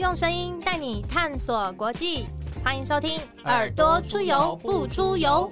用声音带你探索国际，欢迎收听《耳朵出游不出游》。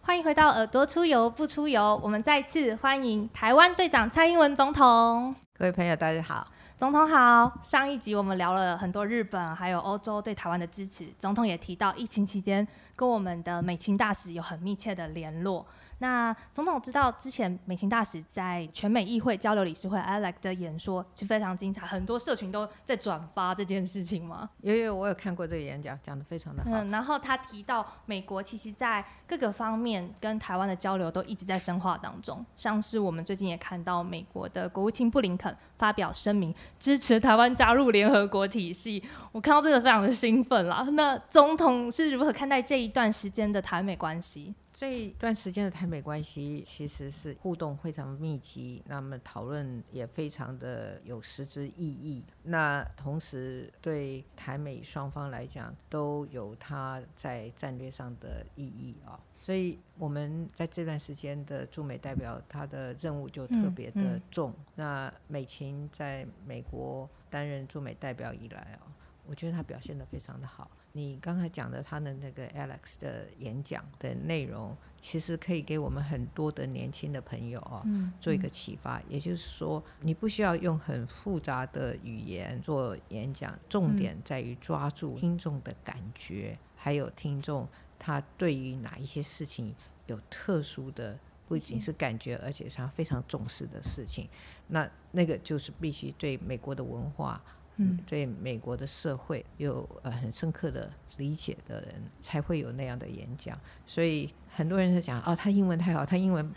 欢迎回到《耳朵出游不出游》，我们再次欢迎台湾队长蔡英文总统。各位朋友，大家好。总统好，上一集我们聊了很多日本还有欧洲对台湾的支持，总统也提到疫情期间跟我们的美情大使有很密切的联络。那总统知道之前美琴大使在全美议会交流理事会 Alex 的演说是非常精彩，很多社群都在转发这件事情吗？有有，我有看过这个演讲，讲的非常的好。嗯，然后他提到美国其实在各个方面跟台湾的交流都一直在深化当中，像是我们最近也看到美国的国务卿布林肯发表声明支持台湾加入联合国体系，我看到这个非常的兴奋啦。那总统是如何看待这一段时间的台美关系？这一段时间的台美关系其实是互动非常密集，那么讨论也非常的有实质意义。那同时对台美双方来讲都有它在战略上的意义啊，所以我们在这段时间的驻美代表他的任务就特别的重。那美琴在美国担任驻美代表以来啊，我觉得他表现的非常的好。你刚才讲的他的那个 Alex 的演讲的内容，其实可以给我们很多的年轻的朋友啊，做一个启发。也就是说，你不需要用很复杂的语言做演讲，重点在于抓住听众的感觉，还有听众他对于哪一些事情有特殊的，不仅是感觉，而且是他非常重视的事情。那那个就是必须对美国的文化。嗯，对美国的社会有呃很深刻的理解的人，才会有那样的演讲。所以很多人在讲，哦，他英文太好，他英文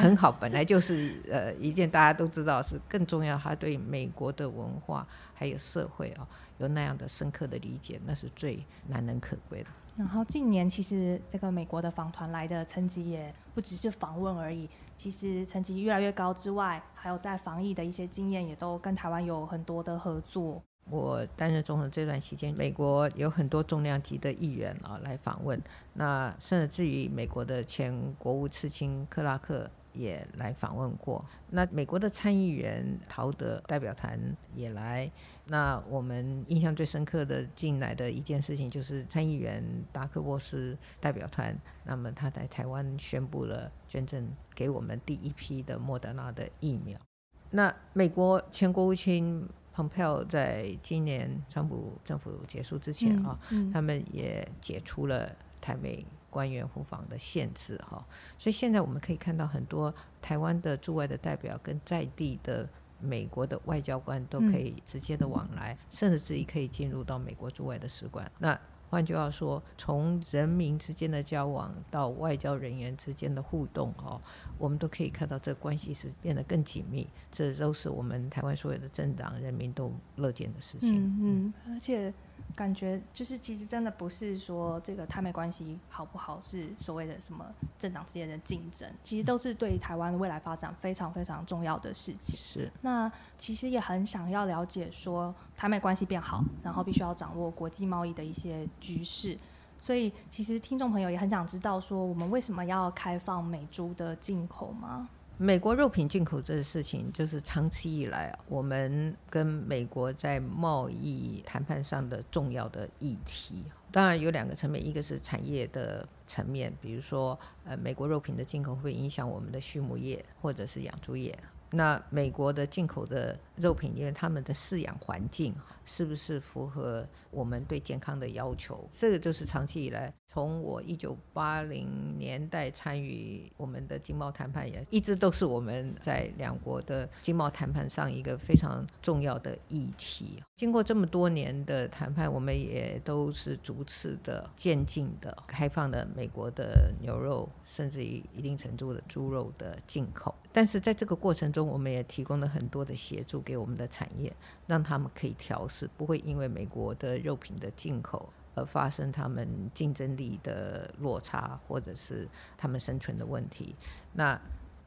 很好，本来就是呃一件大家都知道是更重要。他对美国的文化还有社会啊，有那样的深刻的理解，那是最难能可贵的。然后近年其实这个美国的访团来的层级也不只是访问而已，其实层级越来越高之外，还有在防疫的一些经验，也都跟台湾有很多的合作。我担任总统这段期间，美国有很多重量级的议员啊来访问，那甚至于美国的前国务次卿克拉克也来访问过。那美国的参议员陶德代表团也来。那我们印象最深刻的进来的一件事情，就是参议员达克沃斯代表团，那么他在台湾宣布了捐赠给我们第一批的莫德纳的疫苗。那美国前国务卿。蓬佩奥在今年川普政府结束之前啊，他们也解除了台美官员互访的限制哈，所以现在我们可以看到很多台湾的驻外的代表跟在地的美国的外交官都可以直接的往来，甚至自己可以进入到美国驻外的使馆。那换句话说，从人民之间的交往到外交人员之间的互动，哦，我们都可以看到这关系是变得更紧密。这都是我们台湾所有的政党人民都乐见的事情。嗯嗯，而且。感觉就是，其实真的不是说这个台美关系好不好，是所谓的什么政党之间的竞争，其实都是对台湾未来发展非常非常重要的事情。是。那其实也很想要了解说，台美关系变好，然后必须要掌握国际贸易的一些局势，所以其实听众朋友也很想知道说，我们为什么要开放美猪的进口吗？美国肉品进口这个事情，就是长期以来我们跟美国在贸易谈判上的重要的议题。当然有两个层面，一个是产业的层面，比如说，呃，美国肉品的进口会影响我们的畜牧业或者是养猪业。那美国的进口的肉品，因为他们的饲养环境是不是符合我们对健康的要求？这个就是长期以来，从我一九八零年代参与我们的经贸谈判，也一直都是我们在两国的经贸谈判上一个非常重要的议题。经过这么多年的谈判，我们也都是逐次的渐进的开放了美国的牛肉，甚至于一定程度的猪肉的进口。但是在这个过程中，我们也提供了很多的协助给我们的产业，让他们可以调试，不会因为美国的肉品的进口而发生他们竞争力的落差，或者是他们生存的问题。那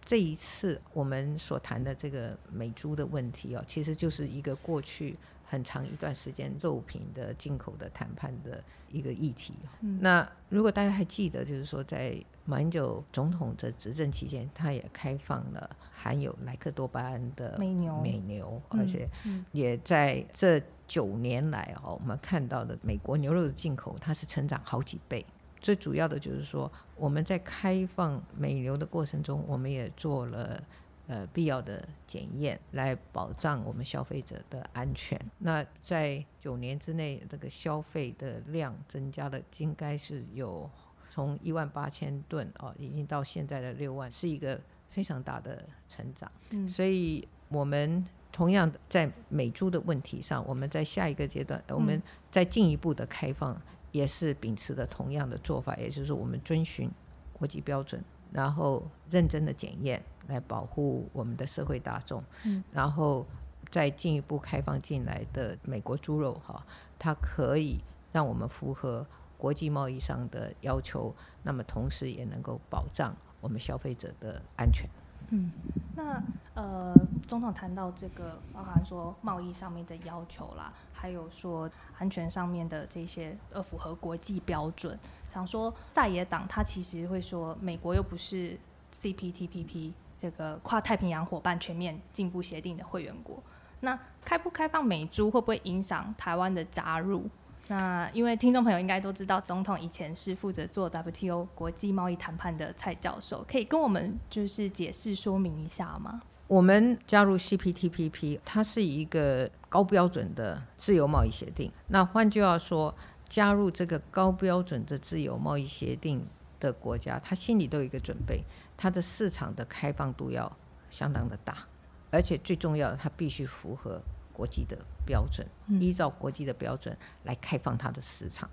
这一次我们所谈的这个美猪的问题哦，其实就是一个过去很长一段时间肉品的进口的谈判的一个议题。那如果大家还记得，就是说在马英九总统的执政期间，他也开放了含有莱克多巴胺的美牛，美牛，而且也在这九年来哦，我们看到的美国牛肉的进口，它是成长好几倍。最主要的就是说，我们在开放美流的过程中，我们也做了呃必要的检验，来保障我们消费者的安全。那在九年之内，这个消费的量增加了，应该是有从一万八千吨哦，已经到现在的六万，是一个非常大的成长。嗯，所以我们同样在美猪的问题上，我们在下一个阶段，我们再进一步的开放。也是秉持的同样的做法，也就是我们遵循国际标准，然后认真的检验，来保护我们的社会大众。嗯，然后再进一步开放进来的美国猪肉，哈，它可以让我们符合国际贸易上的要求，那么同时也能够保障我们消费者的安全。嗯，那呃，总统谈到这个，包含说贸易上面的要求啦，还有说安全上面的这些，呃，符合国际标准。想说在野党他其实会说，美国又不是 CPTPP 这个跨太平洋伙伴全面进步协定的会员国，那开不开放美猪会不会影响台湾的加入？那因为听众朋友应该都知道，总统以前是负责做 WTO 国际贸易谈判的蔡教授，可以跟我们就是解释说明一下吗？我们加入 CPTPP，它是一个高标准的自由贸易协定。那换句话说，加入这个高标准的自由贸易协定的国家，他心里都有一个准备，它的市场的开放度要相当的大，而且最重要的，它必须符合。国际的标准，依照国际的标准来开放它的市场。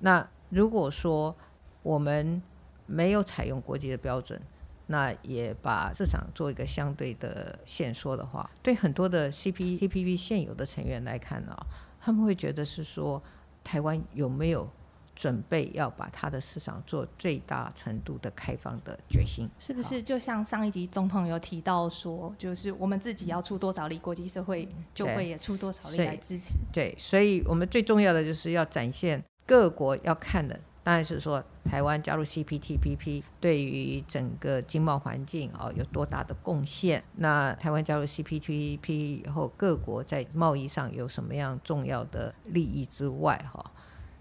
那如果说我们没有采用国际的标准，那也把市场做一个相对的限缩的话，对很多的 CPTPP 现有的成员来看呢，他们会觉得是说台湾有没有？准备要把它的市场做最大程度的开放的决心，是不是？就像上一集总统有提到说，就是我们自己要出多少力，国际社会就会也出多少力来支持。对，所以我们最重要的就是要展现各国要看的，当然是说台湾加入 CPTPP 对于整个经贸环境啊有多大的贡献。那台湾加入 CPTPP 以后，各国在贸易上有什么样重要的利益之外，哈。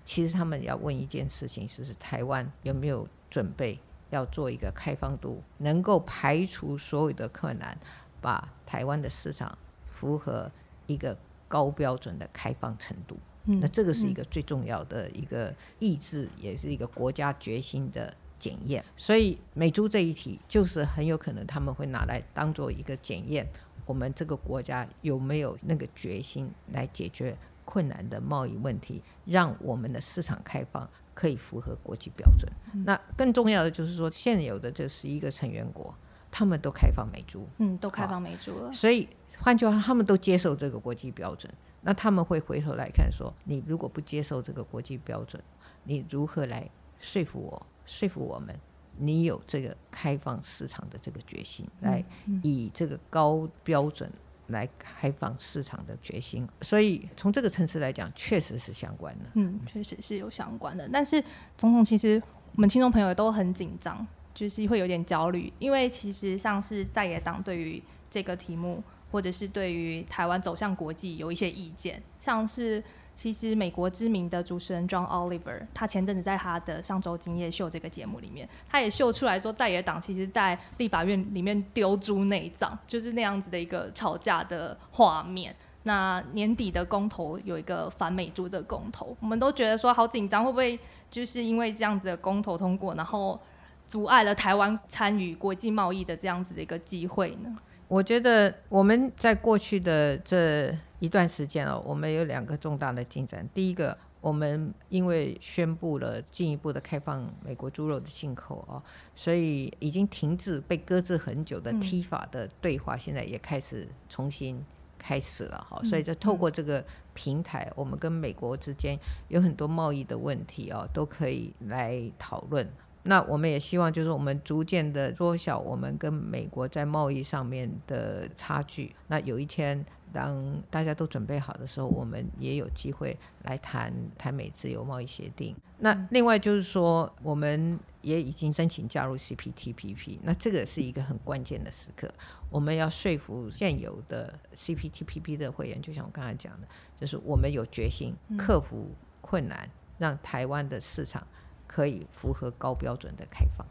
其实他们要问一件事情，就是台湾有没有准备要做一个开放度，能够排除所有的困难，把台湾的市场符合一个高标准的开放程度。那这个是一个最重要的一个意志，也是一个国家决心的检验。所以美猪这一题，就是很有可能他们会拿来当做一个检验，我们这个国家有没有那个决心来解决。困难的贸易问题，让我们的市场开放可以符合国际标准。那更重要的就是说，现有的这十一个成员国，他们都开放美猪，嗯，都开放美猪了。所以换句话，他们都接受这个国际标准。那他们会回头来看说，你如果不接受这个国际标准，你如何来说服我、说服我们？你有这个开放市场的这个决心，来以这个高标准。来开放市场的决心，所以从这个层次来讲，确实是相关的。嗯，确实是有相关的。但是总统其实我们听众朋友都很紧张，就是会有点焦虑，因为其实像是在野党对于这个题目，或者是对于台湾走向国际有一些意见，像是。其实，美国知名的主持人 John Oliver，他前阵子在他的上周今夜秀这个节目里面，他也秀出来说，在野党其实，在立法院里面丢猪内脏，就是那样子的一个吵架的画面。那年底的公投有一个反美猪的公投，我们都觉得说好紧张，会不会就是因为这样子的公投通过，然后阻碍了台湾参与国际贸易的这样子的一个机会呢？我觉得我们在过去的这一段时间哦，我们有两个重大的进展。第一个，我们因为宣布了进一步的开放美国猪肉的进口哦，所以已经停滞、被搁置很久的 T 法的对话，现在也开始重新开始了哈。所以就透过这个平台，我们跟美国之间有很多贸易的问题哦，都可以来讨论。那我们也希望就是我们逐渐的缩小我们跟美国在贸易上面的差距。那有一天。当大家都准备好的时候，我们也有机会来谈台美自由贸易协定。那另外就是说，我们也已经申请加入 CPTPP。那这个是一个很关键的时刻，我们要说服现有的 CPTPP 的会员，就像我刚才讲的，就是我们有决心克服困难，让台湾的市场可以符合高标准的开放。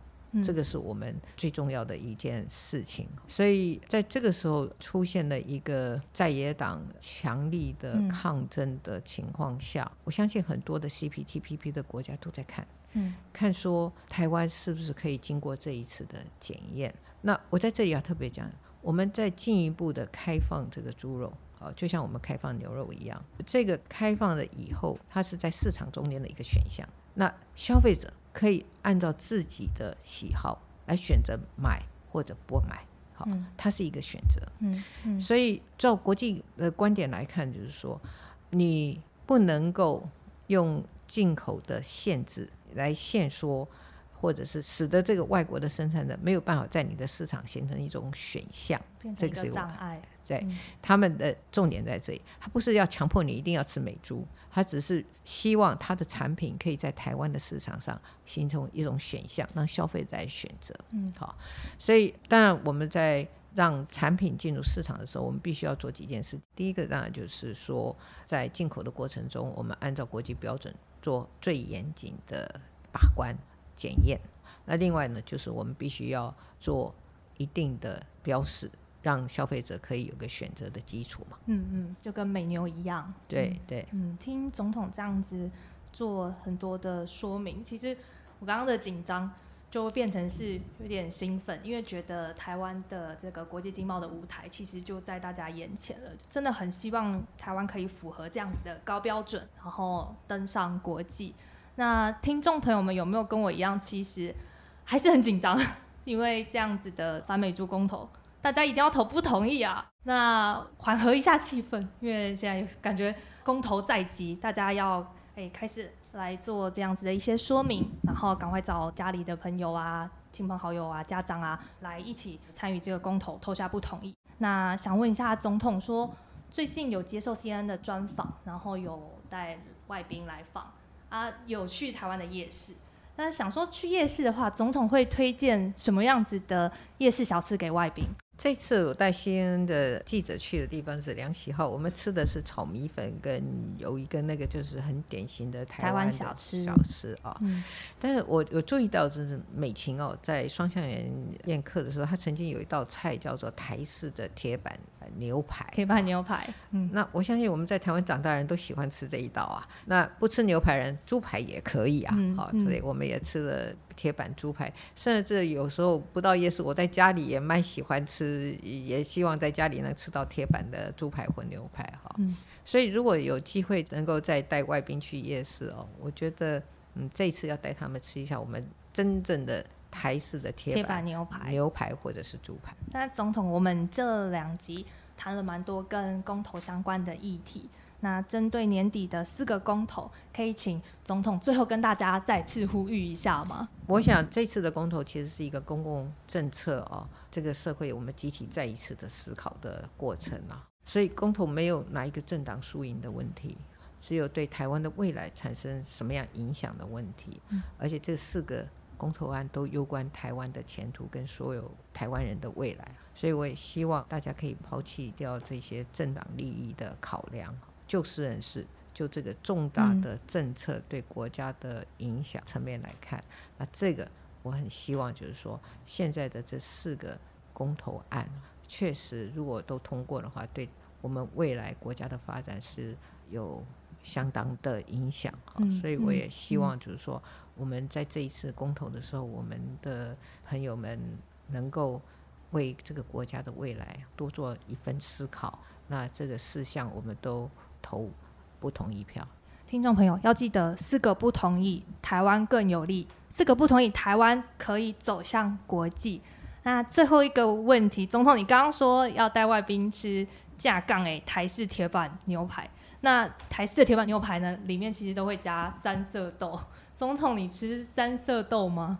这个是我们最重要的一件事情，所以在这个时候出现了一个在野党强力的抗争的情况下，我相信很多的 CPTPP 的国家都在看，嗯，看说台湾是不是可以经过这一次的检验。那我在这里要特别讲，我们在进一步的开放这个猪肉，啊，就像我们开放牛肉一样，这个开放了以后，它是在市场中间的一个选项。那消费者。可以按照自己的喜好来选择买或者不买，好，它是一个选择。嗯嗯，所以照国际的观点来看，就是说，你不能够用进口的限制来限缩。或者是使得这个外国的生产者没有办法在你的市场形成一种选项，这个是障碍。对，他们的重点在这里，他不是要强迫你一定要吃美猪，他只是希望他的产品可以在台湾的市场上形成一种选项，让消费者来选择。嗯，好。所以，当然我们在让产品进入市场的时候，我们必须要做几件事。第一个当然就是说，在进口的过程中，我们按照国际标准做最严谨的把关。检验，那另外呢，就是我们必须要做一定的标示，让消费者可以有个选择的基础嘛。嗯嗯，就跟美牛一样。对对。嗯，听总统这样子做很多的说明，其实我刚刚的紧张就会变成是有点兴奋，因为觉得台湾的这个国际经贸的舞台其实就在大家眼前了，真的很希望台湾可以符合这样子的高标准，然后登上国际。那听众朋友们有没有跟我一样，其实还是很紧张，因为这样子的反美猪公投，大家一定要投不同意啊。那缓和一下气氛，因为现在感觉公投在即，大家要诶开始来做这样子的一些说明，然后赶快找家里的朋友啊、亲朋好友啊、家长啊来一起参与这个公投，投下不同意。那想问一下总统，说最近有接受 CNN 的专访，然后有带外宾来访。啊，有去台湾的夜市，那想说去夜市的话，总统会推荐什么样子的夜市小吃给外宾？这次我带新恩的记者去的地方是梁喜号，我们吃的是炒米粉，跟有一个那个就是很典型的台湾小吃小吃啊。但是我我注意到，就是美琴哦，在双向园宴客的时候，她曾经有一道菜叫做台式的铁板牛排。铁板牛排，嗯，那我相信我们在台湾长大人都喜欢吃这一道啊。那不吃牛排人，猪排也可以啊。好，所以我们也吃了。铁板猪排，甚至有时候不到夜市，我在家里也蛮喜欢吃，也希望在家里能吃到铁板的猪排或牛排哈。嗯，所以如果有机会能够再带外宾去夜市哦，我觉得嗯，这次要带他们吃一下我们真正的台式的铁板牛排、牛排或者是猪排。那总统，我们这两集谈了蛮多跟公投相关的议题。那针对年底的四个公投，可以请总统最后跟大家再次呼吁一下吗？我想这次的公投其实是一个公共政策哦，这个社会我们集体再一次的思考的过程啊。所以公投没有哪一个政党输赢的问题，只有对台湾的未来产生什么样影响的问题。而且这四个公投案都攸关台湾的前途跟所有台湾人的未来，所以我也希望大家可以抛弃掉这些政党利益的考量。就事论事，就这个重大的政策对国家的影响层面来看，那这个我很希望就是说，现在的这四个公投案，确实如果都通过的话，对我们未来国家的发展是有相当的影响。所以我也希望就是说，我们在这一次公投的时候，我们的朋友们能够为这个国家的未来多做一份思考。那这个事项我们都。投不同意票，听众朋友要记得四个不同意，台湾更有利；四个不同意，台湾可以走向国际。那最后一个问题，总统，你刚刚说要带外宾吃架杠诶台式铁板牛排，那台式的铁板牛排呢，里面其实都会加三色豆。总统，你吃三色豆吗？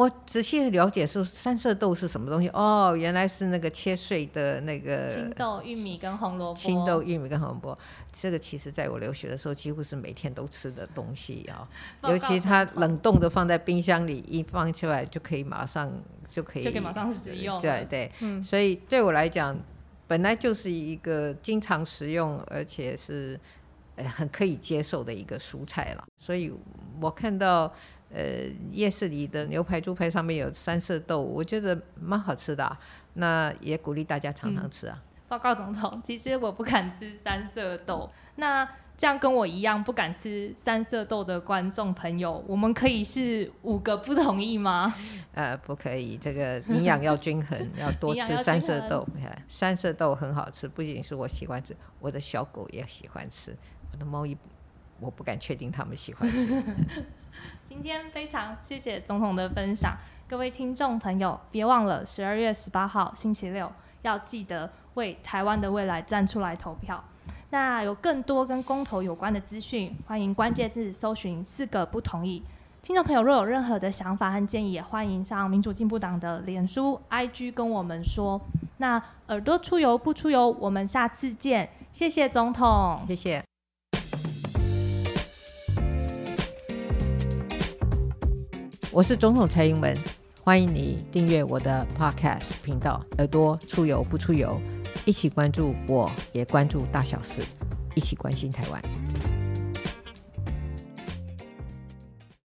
我仔细了解说三色豆是什么东西哦，原来是那个切碎的那个青豆、玉米跟红萝卜。青豆、玉米跟红萝卜，这个其实在我留学的时候几乎是每天都吃的东西啊、尤其它冷冻的放在冰箱里，一放出来就可以马上就可以就可以马上食用了。对对，嗯。所以对我来讲，本来就是一个经常食用，而且是呃很可以接受的一个蔬菜了。所以我看到呃夜市里的牛排、猪排上面有三色豆，我觉得蛮好吃的啊、那也鼓励大家常常吃啊。报告总统，其实我不敢吃三色豆。那这样跟我一样不敢吃三色豆的观众朋友，我们可以是五个不同意吗？呃，不可以，这个营养要均衡，要多吃三色豆。哎三色豆很好吃，不仅是我喜欢吃，我的小狗也喜欢吃，我的猫一我不敢确定他们喜欢吃。今天非常谢谢总统的分享，各位听众朋友，别忘了十二月十八号星期六要记得为台湾的未来站出来投票。那有更多跟公投有关的资讯，欢迎关键字搜寻“四个不同意”。听众朋友若有任何的想法和建议，也欢迎上民主进步党的脸书、IG 跟我们说。那耳朵出游不出游，我们下次见，谢谢总统。谢谢。我是总统蔡英文，欢迎你订阅我的 Podcast 频道《耳朵出游不出游》，一起关注我，也关注大小事，一起关心台湾。